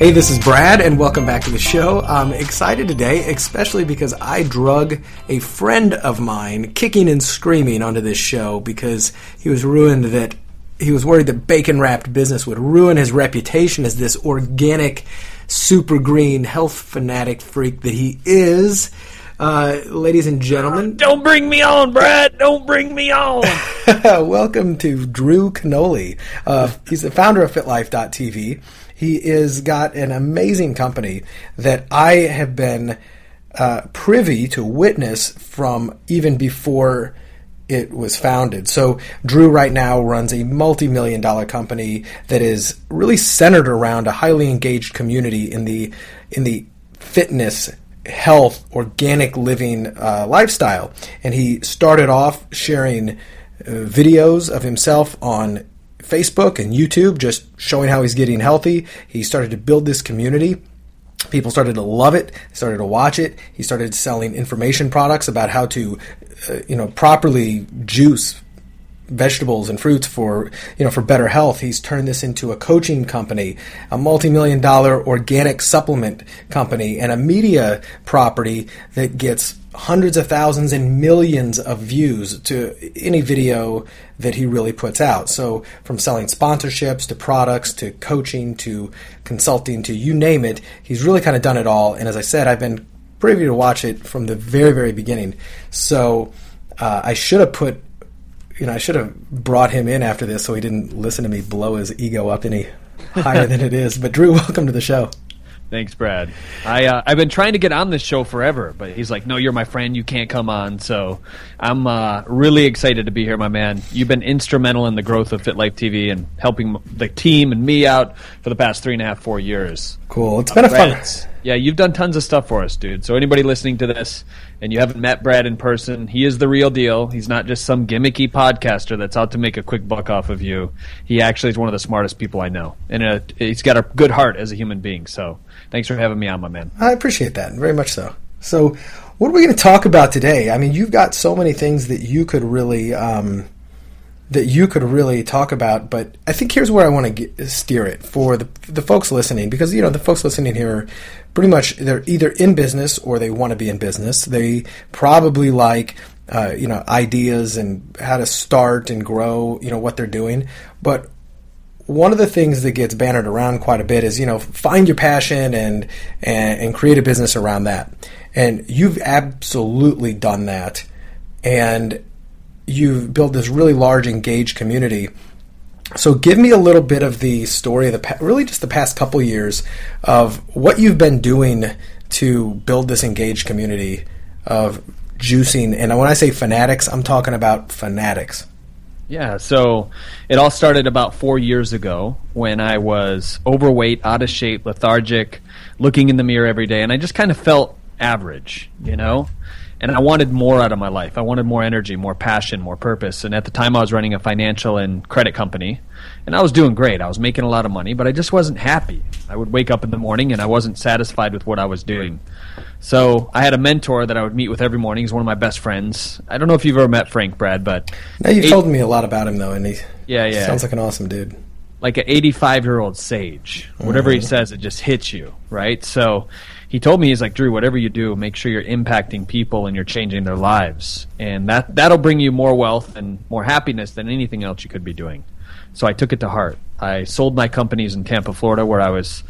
Hey, this is Brad, and welcome back to the show. I'm excited today, especially because I drug a friend of mine kicking and screaming onto this show because he was ruined that he was worried that bacon wrapped business would ruin his reputation as this organic, super green health fanatic freak that he is. Uh, ladies and gentlemen, don't bring me on, Brad. Don't bring me on. welcome to Drew Canole. Uh, he's the founder of FitLife.tv. He is got an amazing company that I have been uh, privy to witness from even before it was founded. So Drew right now runs a multi-million dollar company that is really centered around a highly engaged community in the in the fitness health organic living uh, lifestyle and he started off sharing uh, videos of himself on Facebook and YouTube, just showing how he's getting healthy. He started to build this community. People started to love it, started to watch it. He started selling information products about how to, uh, you know, properly juice vegetables and fruits for you know for better health. He's turned this into a coaching company, a multi-million dollar organic supplement company, and a media property that gets hundreds of thousands and millions of views to any video that he really puts out. So, from selling sponsorships to products to coaching to consulting to you name it, he's really kind of done it all. And as I said, I've been privy to watch it from the very, very beginning. So, uh, I should have put, you know, I should have brought him in after this so he didn't listen to me blow his ego up any higher than it is. But, Drew, welcome to the show. Thanks, Brad. I uh, I've been trying to get on this show forever, but he's like, "No, you're my friend. You can't come on." So I'm uh, really excited to be here, my man. You've been instrumental in the growth of Fit Life TV and helping the team and me out for the past three and a half, four years. Cool. It's been a fun. Yeah, you've done tons of stuff for us, dude. So anybody listening to this and you haven't met Brad in person, he is the real deal. He's not just some gimmicky podcaster that's out to make a quick buck off of you. He actually is one of the smartest people I know, and uh, he's got a good heart as a human being. So Thanks for having me on, my man. I appreciate that very much so. So, what are we going to talk about today? I mean, you've got so many things that you could really um, that you could really talk about, but I think here's where I want to get, steer it for the the folks listening because you know the folks listening here pretty much they're either in business or they want to be in business. They probably like uh, you know ideas and how to start and grow, you know what they're doing, but one of the things that gets bannered around quite a bit is you know find your passion and and, and create a business around that. And you've absolutely done that. And you've built this really large engaged community so give me a little bit of the story of the really just the past couple years of what you've been doing to build this engaged community of juicing and when i say fanatics i'm talking about fanatics yeah, so it all started about four years ago when I was overweight, out of shape, lethargic, looking in the mirror every day, and I just kind of felt average, you know? And I wanted more out of my life. I wanted more energy, more passion, more purpose. And at the time, I was running a financial and credit company, and I was doing great. I was making a lot of money, but I just wasn't happy. I would wake up in the morning and I wasn't satisfied with what I was doing. So I had a mentor that I would meet with every morning. He's one of my best friends. I don't know if you've ever met Frank Brad, but now you've eight, told me a lot about him though, and he yeah yeah sounds like an awesome dude. Like an 85 year old sage. Whatever mm-hmm. he says, it just hits you, right? So he told me he's like Drew, whatever you do, make sure you're impacting people and you're changing their lives, and that that'll bring you more wealth and more happiness than anything else you could be doing. So I took it to heart. I sold my companies in Tampa, Florida, where I was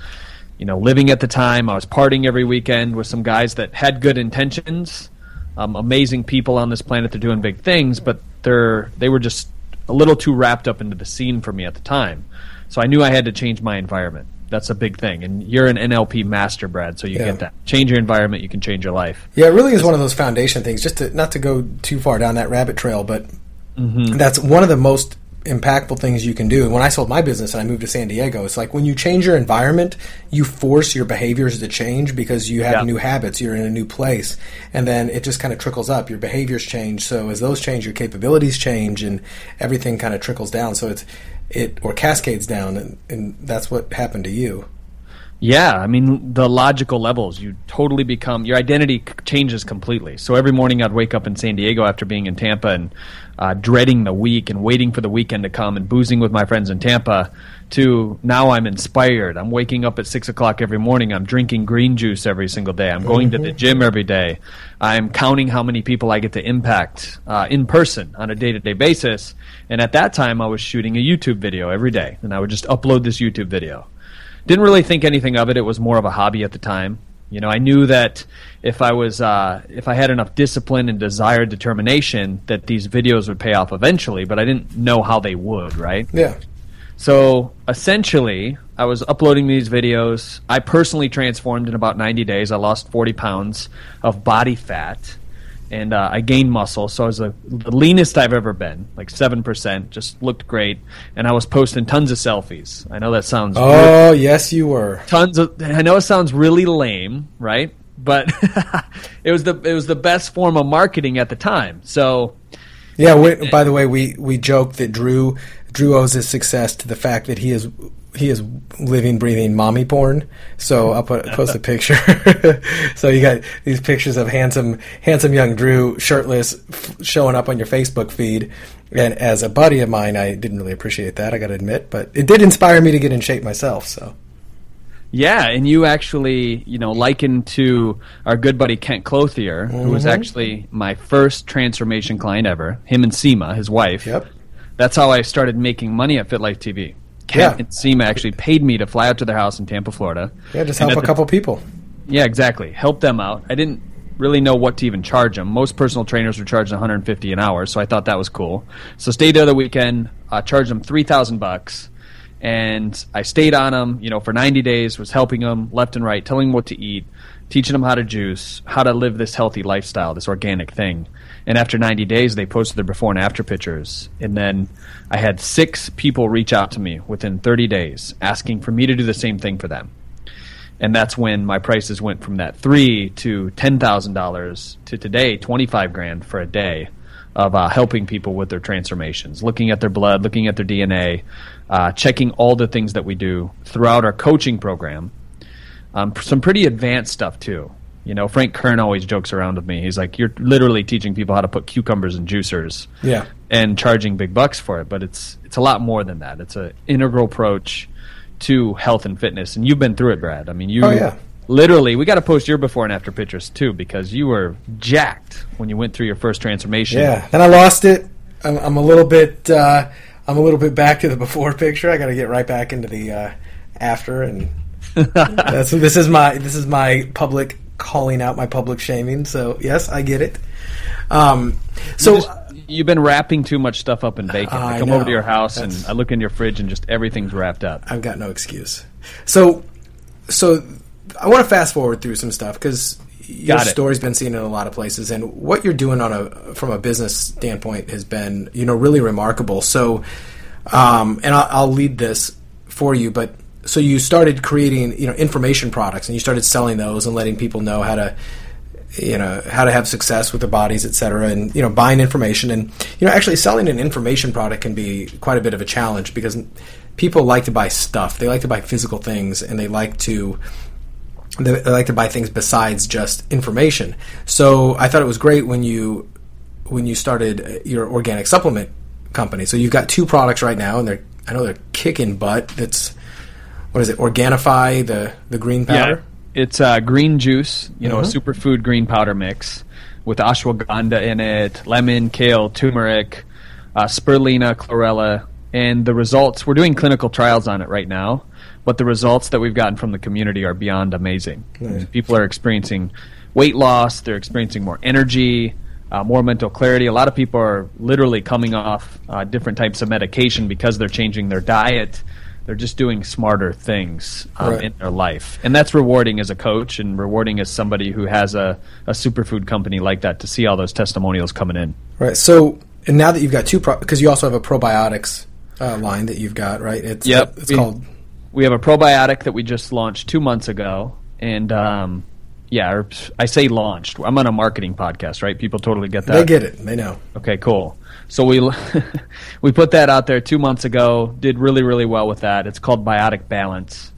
you know, living at the time. I was partying every weekend with some guys that had good intentions, um, amazing people on this planet. They're doing big things, but they're they were just a little too wrapped up into the scene for me at the time. So I knew I had to change my environment. That's a big thing, and you're an NLP master, Brad. So you yeah. get that. Change your environment, you can change your life. Yeah, it really is one of those foundation things. Just to not to go too far down that rabbit trail, but mm-hmm. that's one of the most impactful things you can do. And when I sold my business and I moved to San Diego, it's like when you change your environment, you force your behaviors to change because you have Yeah. new habits. You're in a new place, and then it just kind of trickles up. Your behaviors change. So as those change, your capabilities change, and everything kind of trickles down. So it's it or cascades down, and, and that's what happened to you. Yeah, I mean the logical levels. You totally become your identity changes completely. So every morning I'd wake up in San Diego after being in Tampa and uh, dreading the week and waiting for the weekend to come and boozing with my friends in Tampa. To now I'm inspired. I'm waking up at six o'clock every morning. I'm drinking green juice every single day. I'm going to the gym every day. I'm counting how many people I get to impact uh, in person on a day to day basis. And at that time I was shooting a YouTube video every day, and I would just upload this YouTube video didn't really think anything of it. It was more of a hobby at the time. You know, I knew that if I was uh, if I had enough discipline and desired determination, that these videos would pay off eventually. But I didn't know how they would. Right. Yeah. So essentially, I was uploading these videos. I personally transformed in about 90 days. I lost 40 pounds of body fat, and uh, I gained muscle. So I was the, the leanest I've ever been, like seven percent. Just looked great, and I was posting tons of selfies. I know that sounds really- Oh yes, you were. tons of. I know it sounds really lame, right? But it was the it was the best form of marketing at the time. So Yeah. We, by the way, we we joke that Drew Drew owes his success to the fact that he is he is living, breathing mommy porn. So I'll put post a picture. so you got these pictures of handsome handsome young Drew shirtless f- showing up on your Facebook feed. And as a buddy of mine, I didn't really appreciate that. I got to admit, but it did inspire me to get in shape myself. So Yeah, and you actually, you know, likened to our good buddy Kent Clothier, who was mm-hmm. actually my first transformation client ever. Him and Seema, his wife. Yep. That's how I started making money at FitLife TV. Yeah. and Seema actually paid me to fly out to their house in Tampa, Florida. yeah, just help a the- couple people. Yeah, exactly. Help them out. I didn't really know what to even charge them. Most personal trainers were charging 150 an hour, so I thought that was cool. So stayed there the weekend, uh, charged them 3,000 bucks, and I stayed on them, you know, for 90 days. Was helping them left and right, telling them what to eat, teaching them how to juice, how to live this healthy lifestyle, this organic thing. And after 90 days, they posted their before and after pictures. And then I had six people reach out to me within 30 days, asking for me to do the same thing for them and that's when my prices went from that three to ten thousand dollars to today twenty five grand for a day of uh, helping people with their transformations, looking at their blood, looking at their DNA, uh, checking all the things that we do throughout our coaching program. Um, some pretty advanced stuff too. You know, Frank Kern always jokes around with me. He's like, "You're literally teaching people how to put cucumbers in juicers." Yeah. and charging big bucks for it. But it's it's a lot more than that. It's an integral approach to health and fitness, and you've been through it, Brad. I mean, you Oh, yeah. literally. We got to post your before and after pictures too, because you were jacked when you went through your first transformation. Yeah, then I lost it. I'm, I'm a little bit. Uh, I'm a little bit back to the before picture. I got to get right back into the uh, after, and that's, this is my this is my public calling out my public shaming. So yes, I get it. Um, so You just- you've been wrapping too much stuff up in bacon. I, I come know. over to your house That's- and I look in your fridge and just everything's wrapped up. I've got no excuse. So, so I want to fast forward through some stuff because your story's been seen in a lot of places, and what you're doing on a from a business standpoint has been, you know, really remarkable. So, um, and I'll, I'll lead this for you, but so you started creating, you know, information products, and you started selling those and letting people know how to you know how to have success with their bodies et cetera and you know buying information. And you know actually selling an information product can be quite a bit of a challenge because people like to buy stuff. They like to buy physical things and they like to they like to buy things besides just information. So i thought it was great when you when you started your organic supplement company. So you've got two products right now and they're i know they're kicking butt. That's what is it organifi the the green powder It's uh, green juice, you know, Mhm. a superfood green powder mix with ashwagandha in it, lemon, kale, turmeric, uh, spirulina, chlorella, and the results. We're doing clinical trials on it right now, but the results that we've gotten from the community are beyond amazing. Nice. People are experiencing weight loss. They're experiencing more energy. Uh, more mental clarity. A lot of people are literally coming off uh, different types of medication because they're changing their diet. They're just doing smarter things um, Right. in their life, and that's rewarding as a coach and rewarding as somebody who has a, a superfood company like that to see all those testimonials coming in. Right. So, and now that you've got two, because you also have a probiotics uh, line that you've got, right? It's Yep. It's We- called. We have a probiotic that we just launched two months ago, and um, yeah, or I say launched. I'm on a marketing podcast, right? People totally get that. They get it. They know. Okay, cool. So we we put that out there two months ago. Did really really well with that. It's called Biotic Balance.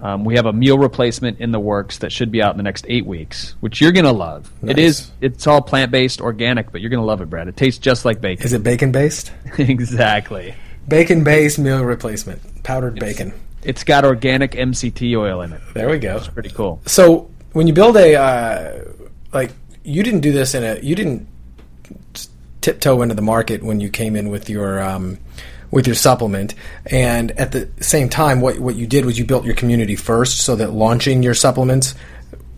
Um, we have a meal replacement in the works that should be out in the next eight weeks, which you're gonna love. It Nice. is. It's all plant based, organic, but you're gonna love it, Brad. It tastes just like bacon. Is it bacon based? exactly. Bacon based meal replacement. Powdered bacon. It's got organic MCT oil in it. There we go. It's Pretty cool. So when you build a uh, like, you didn't do this in a you didn't tiptoe into the market when you came in with your um, with your supplement, and at the same time, what what you did was you built your community first, so that launching your supplements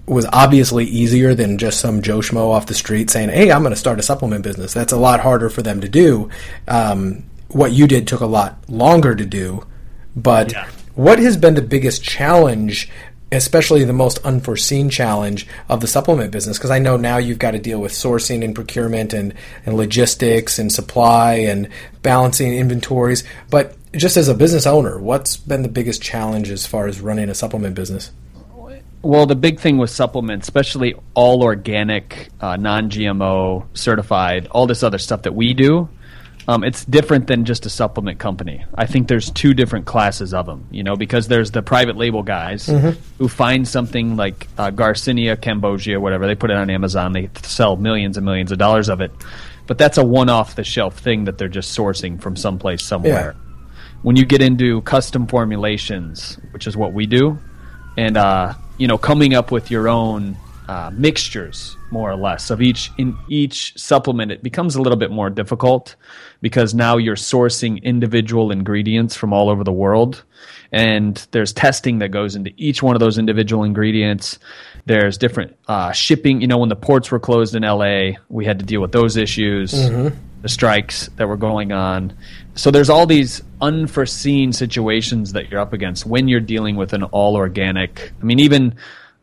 was obviously easier than just some Joe Schmo off the street saying, "Hey, I'm going to start a supplement business." That's a lot harder for them to do. Um, what you did took a lot longer to do, but Yeah. what has been the biggest challenge, especially the most unforeseen challenge of the supplement business? Because I know now you've got to deal with sourcing and procurement and, and logistics and supply and balancing inventories. But just as a business owner, what's been the biggest challenge as far as running a supplement business? Well, the big thing with supplements, especially all organic, uh, non GMO certified, all this other stuff that we do, um, it's different than just a supplement company. I think there's two different classes of them, you know, because there's the private label guys who find something like uh, Garcinia Cambogia, whatever, they put it on Amazon, they sell millions and millions of dollars of it. But that's a one off the shelf thing that they're just sourcing from someplace somewhere. When you get into custom formulations, which is what we do, and uh, you know coming up with your own uh, mixtures more or less of each in each supplement it becomes a little bit more difficult because now you're sourcing individual ingredients from all over the world and there's testing that goes into each one of those individual ingredients there's different uh, shipping you know when the ports were closed in la we had to deal with those issues the strikes that were going on. So there's all these unforeseen situations that you're up against when you're dealing with an all organic. I mean, even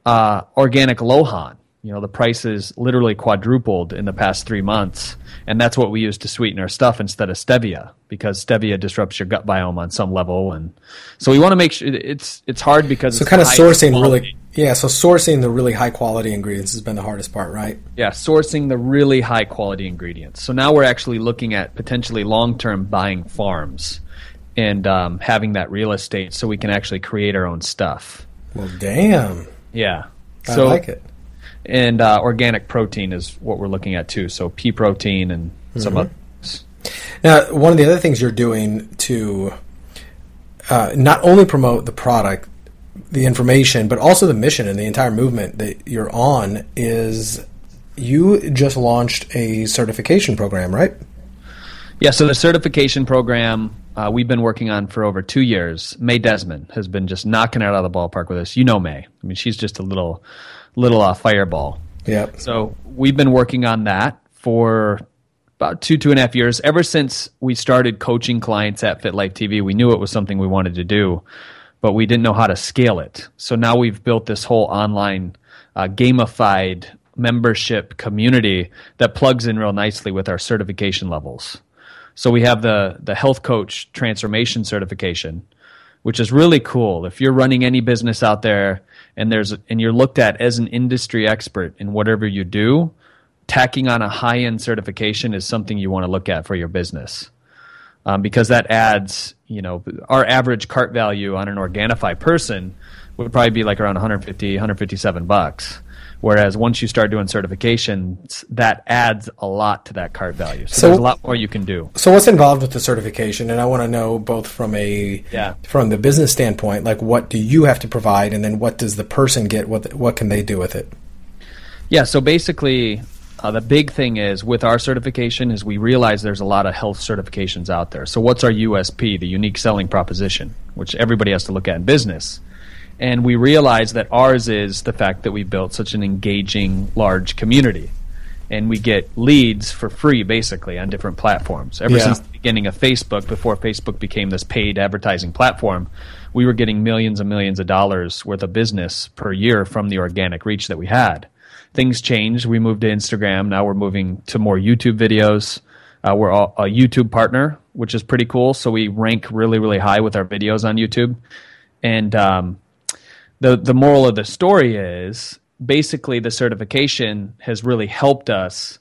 uh, organic lo han. You know, the price prices literally quadrupled in the past three months, and that's what we use to sweeten our stuff instead of stevia because stevia disrupts your gut biome on some level, and so we want to make sure it's it's hard because So it's kind of sourcing quality. really, yeah. So sourcing the really high quality ingredients has been the hardest part, right? Yeah, sourcing the really high quality ingredients. So now we're actually looking at potentially long term buying farms and um, having that real estate so we can actually create our own stuff. Well, damn, Yeah. I So like it. and uh, organic protein is what we're looking at too. So pea protein and some Mm-hmm. others. Now, one of the other things you're doing to uh, not only promote the product, the information, but also the mission and the entire movement that you're on is you just launched a certification program, right? Yeah, so the certification program uh, we've been working on for over two years. May Desmond has been just knocking it out of the ballpark with us. You know May. I mean, she's just a little, little uh, fireball. Yep. So we've been working on that for about two, two and a half years. Ever since we started coaching clients at Fit Life TV, we knew it was something we wanted to do, but we didn't know how to scale it. So now we've built this whole online uh, gamified membership community that plugs in real nicely with our certification levels. So we have the the health coach transformation certification, which is really cool. If you're running any business out there and there's and you're looked at as an industry expert in whatever you do, tacking on a high end certification is something you want to look at for your business. Um, because that adds, you know, our average cart value on an Organifi person would probably be like around 150, 157 bucks. Whereas once you start doing certifications, that adds a lot to that cart value. So, So- there's a lot more you can do. So what's involved with the certification? And I want to know both from a Yeah. from the business standpoint, like what do you have to provide, and then what does the person get? What what can they do with it? Yeah, so basically, uh, the big thing is with our certification is we realize there's a lot of health certifications out there. So what's our USP, the unique selling proposition, which everybody has to look at in business? And we realize that ours is the fact that we built such an engaging, large community. And we get leads for free, basically, on different platforms. Ever Yeah. since the beginning of Facebook, before Facebook became this paid advertising platform, we were getting millions and millions of dollars worth of business per year from the organic reach that we had things changed. We moved to Instagram. Now we're moving to more YouTube videos. Uh, we're all, a YouTube partner, which is pretty cool. So we rank really, really high with our videos on YouTube. And um, the the moral of the story is basically the certification has really helped us.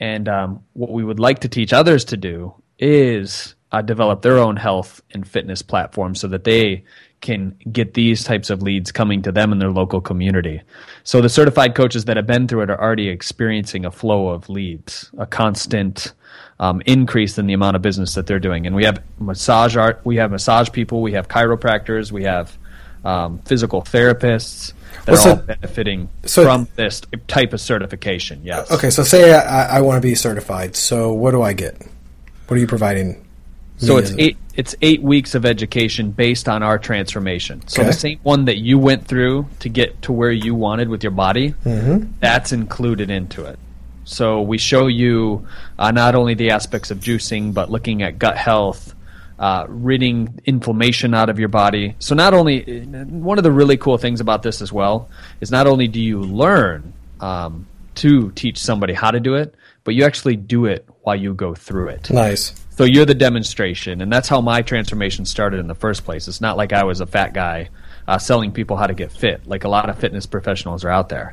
And um, what we would like to teach others to do is uh, develop their own health and fitness platform so that they can get these types of leads coming to them in their local community. So the certified coaches that have been through it are already experiencing a flow of leads, a constant um, increase in the amount of business that they're doing. And we have massage art, we have massage people, we have chiropractors, we have um, physical therapists that well, so, are all benefiting so, from this type of certification. Yes. Okay, so say I, I want to be certified. So what do I get? What are you providing? So it's eight. It's eight weeks of education based on our transformation. So okay. the same one that you went through to get to where you wanted with your body, mm-hmm. that's included into it. So we show you uh, not only the aspects of juicing, but looking at gut health, uh, ridding inflammation out of your body. So not only one of the really cool things about this as well is not only do you learn um, to teach somebody how to do it, but you actually do it while you go through it. Nice. So you're the demonstration, and that's how my transformation started in the first place. It's not like I was a fat guy uh, selling people how to get fit, like a lot of fitness professionals are out there.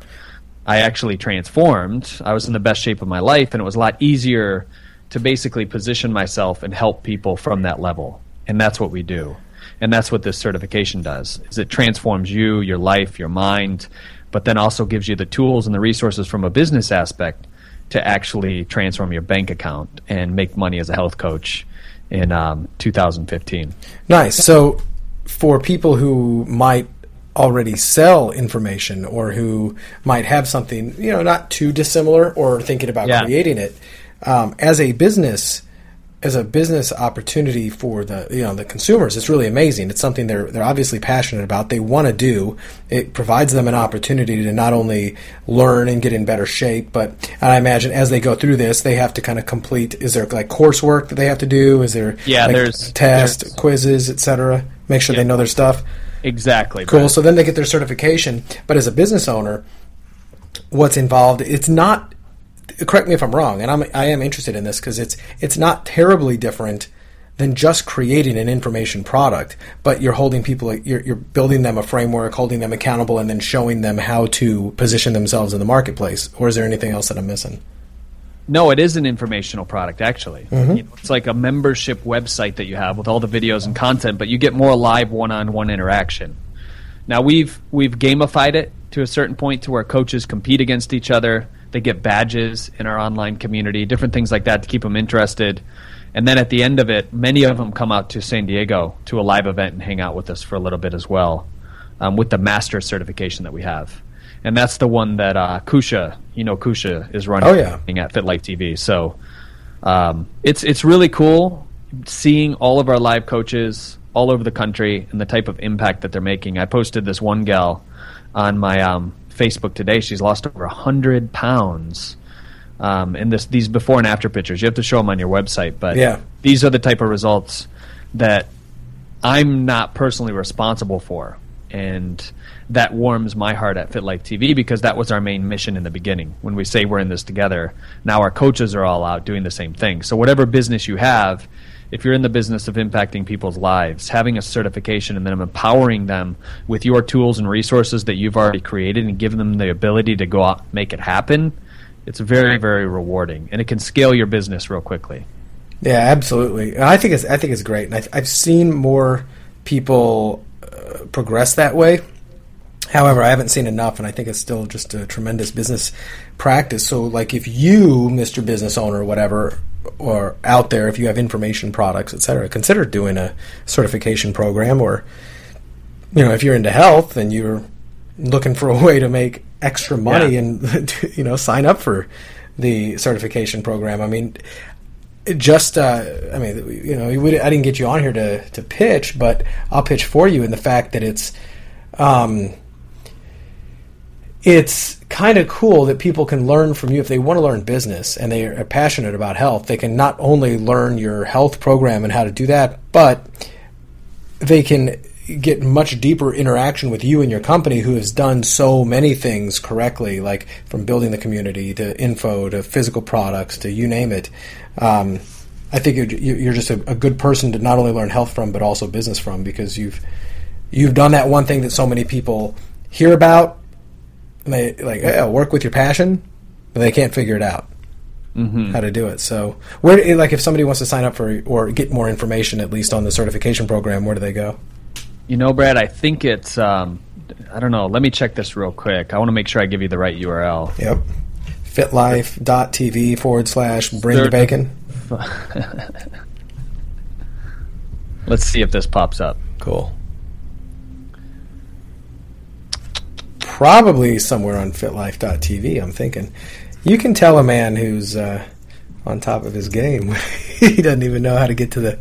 I actually transformed. I was in the best shape of my life, and it was a lot easier to basically position myself and help people from that level. And that's what we do. And that's what this certification does. Is it transforms you, your life, your mind, but then also gives you the tools and the resources from a business aspect to actually transform your bank account and make money as a health coach in um, 2015. Nice. So, for people who might already sell information or who might have something, you know, not too dissimilar or thinking about yeah. creating it, um, as a business, as a business opportunity for the you know the consumers, it's really amazing. It's something they're they're obviously passionate about. They want to do. It provides them an opportunity to not only learn and get in better shape, but I imagine as they go through this, they have to kind of complete. Is there like coursework that they have to do? Is there yeah? Like there's tests, there's, quizzes, etc. Make sure yeah. they know their stuff. Exactly. Cool. So then they get their certification. But as a business owner, what's involved? It's not correct me if I'm wrong, and I'm I am interested in this because it's it's not terribly different than just creating an information product, but you're holding people, you're, you're building them a framework, holding them accountable, and then showing them how to position themselves in the marketplace. Or is there anything else that I'm missing? No, it is an informational product actually. Mm-hmm. You know, it's like a membership website that you have with all the videos and content, but you get more live one-on-one interaction. Now we've we've gamified it to a certain point to where coaches compete against each other. They get badges in our online community, different things like that to keep them interested. And then at the end of it, many of them come out to San Diego to a live event and hang out with us for a little bit as well, um, with the master certification that we have. And that's the one that uh, Kusha, you know, Kusha is running oh, yeah. at FitLife TV. So um, it's it's really cool seeing all of our live coaches all over the country and the type of impact that they're making. I posted this one gal on my um, Facebook today. She's lost over hundred pounds. Um, and this these before and after pictures. You have to show them on your website, but yeah. these are the type of results that I'm not personally responsible for, and that warms my heart at FitLife TV because that was our main mission in the beginning. When we say we're in this together, now our coaches are all out doing the same thing. So whatever business you have, if you're in the business of impacting people's lives, having a certification and then empowering them with your tools and resources that you've already created and giving them the ability to go out and make it happen, it's very, very rewarding, and it can scale your business real quickly. Yeah, absolutely. I think it's I think it's great, and I, have seen more people uh, progress that way. However, I haven't seen enough, and I think it's still just a tremendous business practice. So, like, if you, Mr. Business Owner, or whatever, or out there, if you have information products, etc., consider doing a certification program. Or, you know, if you're into health and you're looking for a way to make extra money, yeah. and you know, sign up for the certification program. I mean, just uh, I mean, you know, I didn't get you on here to to pitch, but I'll pitch for you in the fact that it's. Um, it's kind of cool that people can learn from you if they want to learn business and they are passionate about health. They can not only learn your health program and how to do that, but they can get much deeper interaction with you and your company who has done so many things correctly, like from building the community to info to physical products to you name it. um, I think you're, just a good person to not only learn health from, but also business from, because you've you've done that one thing that so many people hear about. And they like, yeah, work with your passion, but they can't figure it out Mm-hmm. how to do it. So, where like if somebody wants to sign up for or get more information at least on the certification program, where do they go? You know, Brad, I think it's. Um, I don't know. Let me check this real quick. I want to make sure I give you the right URL. Yep. Fitlife.tv forward slash bring the bacon. Let's see if this pops up. Cool. Probably somewhere on fitlife.tv, I'm thinking. You can tell a man who's uh, on top of his game. he doesn't even know how to get to the.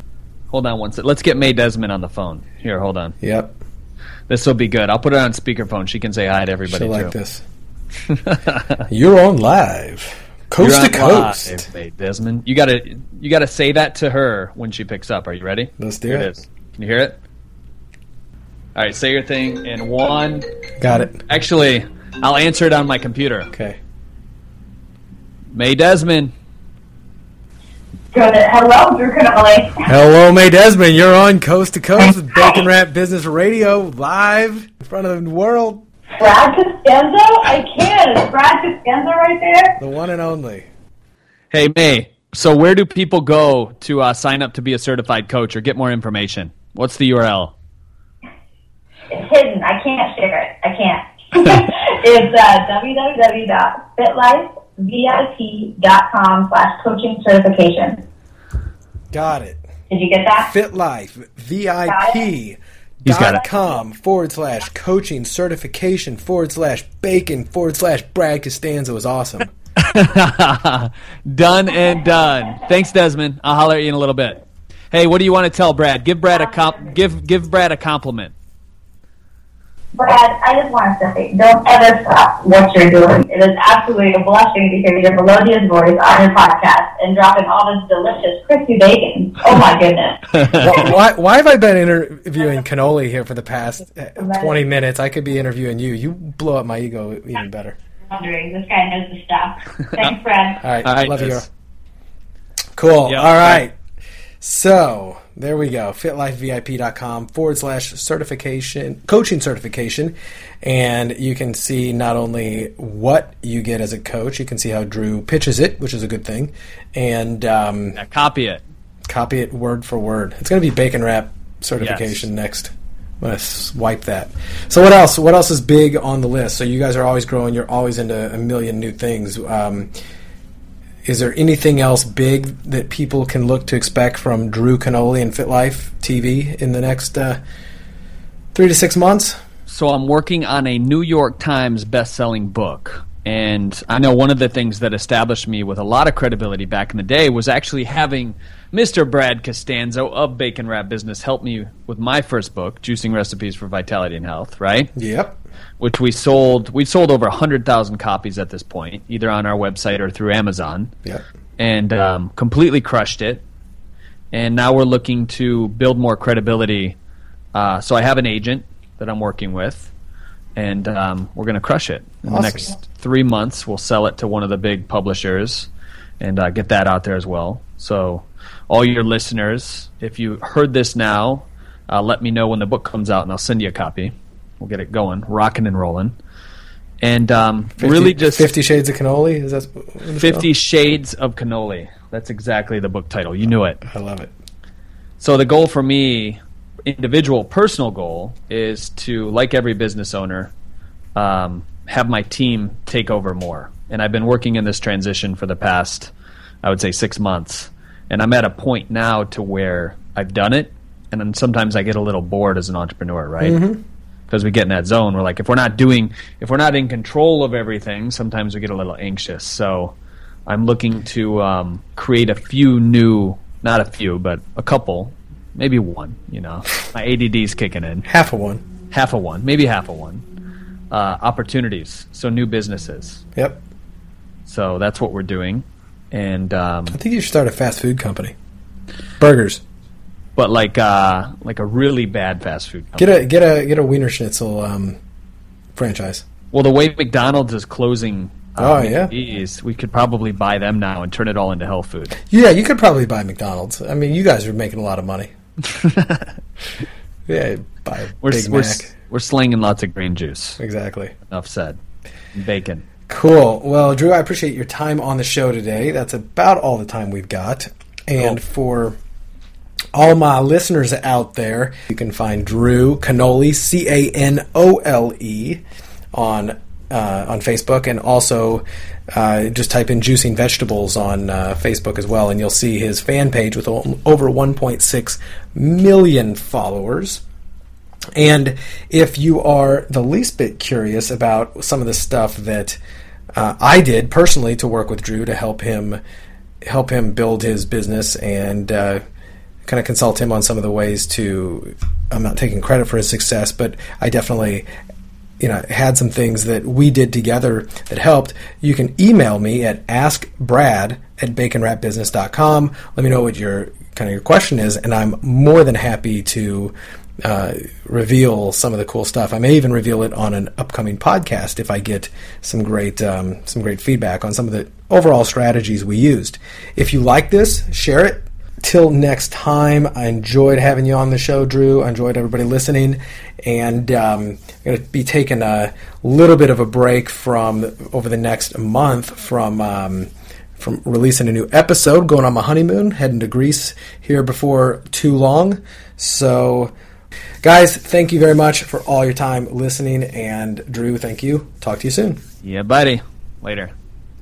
Hold on one sec. Let's get May Desmond on the phone. Here, hold on. Yep. This will be good. I'll put her on speakerphone. She can say hi to everybody She'll like this. You're on live. Coast You're to coast. live, May Desmond. You gotta you gotta say that to her when she picks up. Are you ready? Let's do Here it. it is. Can you hear it? All right, say your thing in one. Got it. Actually, I'll answer it on my computer. Okay. May Desmond. Good. Hello, Drew Canole. Hello, May Desmond. You're on Coast to Coast with Bacon Wrap Business Radio live in front of the world. Brad Costanzo? I can. Brad Costanzo right there? The one and only. Hey May. So where do people go to uh, sign up to be a certified coach or get more information? What's the URL? It's hidden. I can't share it. I can't. it's uh, www.fitlifevip.com slash coaching certification. Got it. Did you get that? FitLife, VIP. He's got dot it. com forward slash coaching certification forward slash bacon forward slash Brad Costanzo is awesome. done and done. Thanks, Desmond. I'll holler at you in a little bit. Hey, what do you want to tell Brad? Give Brad a comp- give give Brad a compliment. Brad, I just want to say, don't ever stop what you're doing. It is absolutely a blessing to hear your melodious voice on your podcast and dropping all this delicious crispy bacon. Oh my goodness. why, why, why have I been interviewing Cannoli here for the past uh, 20 minutes? I could be interviewing you. You blow up my ego even better. Wondering, this guy knows the stuff. Thanks, Brad. All right. All right, love you. Liz. Cool. Yep. All right. So there we go. FitLifeVIP.com forward slash certification, coaching certification. And you can see not only what you get as a coach, you can see how Drew pitches it, which is a good thing, and um, copy it. copy it word for word. It's going to be bacon wrap certification next. I'm going to swipe that. So what else? What else is big on the list? So you guys are always growing. You're always into a million new things. Um, is there anything else big that people can look to expect from Drew Canole and Fit Life TV in the next uh, three to six months? So I'm working on a New York Times best-selling book. And I know one of the things that established me with a lot of credibility back in the day was actually having Mr. Brad Costanzo of Bacon Wrap Business help me with my first book, Juicing Recipes for Vitality and Health, right? Yep. Which we sold we sold over 100,000 copies at this point, either on our website or through Amazon. Yep. and um, completely crushed it. And now we're looking to build more credibility. Uh, so I have an agent that I'm working with, and um, we're going to crush it. In the next three months, we'll sell it to one of the big publishers and uh, get that out there as well. So, all your listeners, if you heard this now, uh, let me know when the book comes out, and I'll send you a copy. We'll get it going, rocking and rolling. And um, 50, really just Fifty Shades of Cannoli. Is that what the show? Fifty Shades of Cannoli. That's exactly the book title. You knew it. I love it. So the goal for me, individual personal goal, is to, like every business owner, um, have my team take over more. And I've been working in this transition for the past, I would say, six months. And I'm at a point now to where I've done it, and then sometimes I get a little bored as an entrepreneur, right? Because we get in that zone. We're like, if we're not doing, if we're not in control of everything, sometimes we get a little anxious. So I'm looking to um, create a few new, not a few, but a couple, maybe one. You know, my ADD's kicking in. Half a one. Half a one, maybe half a one. Uh, opportunities, so new businesses. Yep. So that's what we're doing, and um, I think you should start a fast food company. Burgers. But like uh, like a really bad fast food. Company. Get a get a get a Wienerschnitzel um, franchise. Well, the way McDonald's is closing Oh yeah, Jeez, we could probably buy them now and turn it all into health food. yeah. You could probably buy McDonald's. I mean, you guys are making a lot of money. yeah, buy a We're Big we're, Mac. we're slinging lots of green juice. Exactly. Enough said. Bacon. Cool. Well, Drew, I appreciate your time on the show today. That's about all the time we've got. And for all my listeners out there, you can find Drew Canole, C A N O L E, on uh, on Facebook, and also uh, just type in "juicing vegetables" on uh, Facebook as well, and you'll see his fan page with over 1.6 million followers. And if you are the least bit curious about some of the stuff that uh, I did personally to work with Drew to help him help him build his business and uh, kind of consult him on some of the ways to. I'm not taking credit for his success, but I definitely you know had some things that we did together that helped. You can email me at askbrad at baconwrapbusiness.com let me know what your kind of your question is and i'm more than happy to uh, reveal some of the cool stuff. I may even reveal it on an upcoming podcast if i get some great um, some great feedback on some of the overall strategies we used. If you like this share it till next time, I enjoyed having you on the show, Drew. I enjoyed everybody listening, and um, I'm going to be taking a little bit of a break from over the next month from. Um, from releasing a new episode, going on my honeymoon, heading to Greece here before too long. So, guys, thank you very much for all your time listening. And Drew, thank you. Talk to you soon. Yeah, buddy. Later.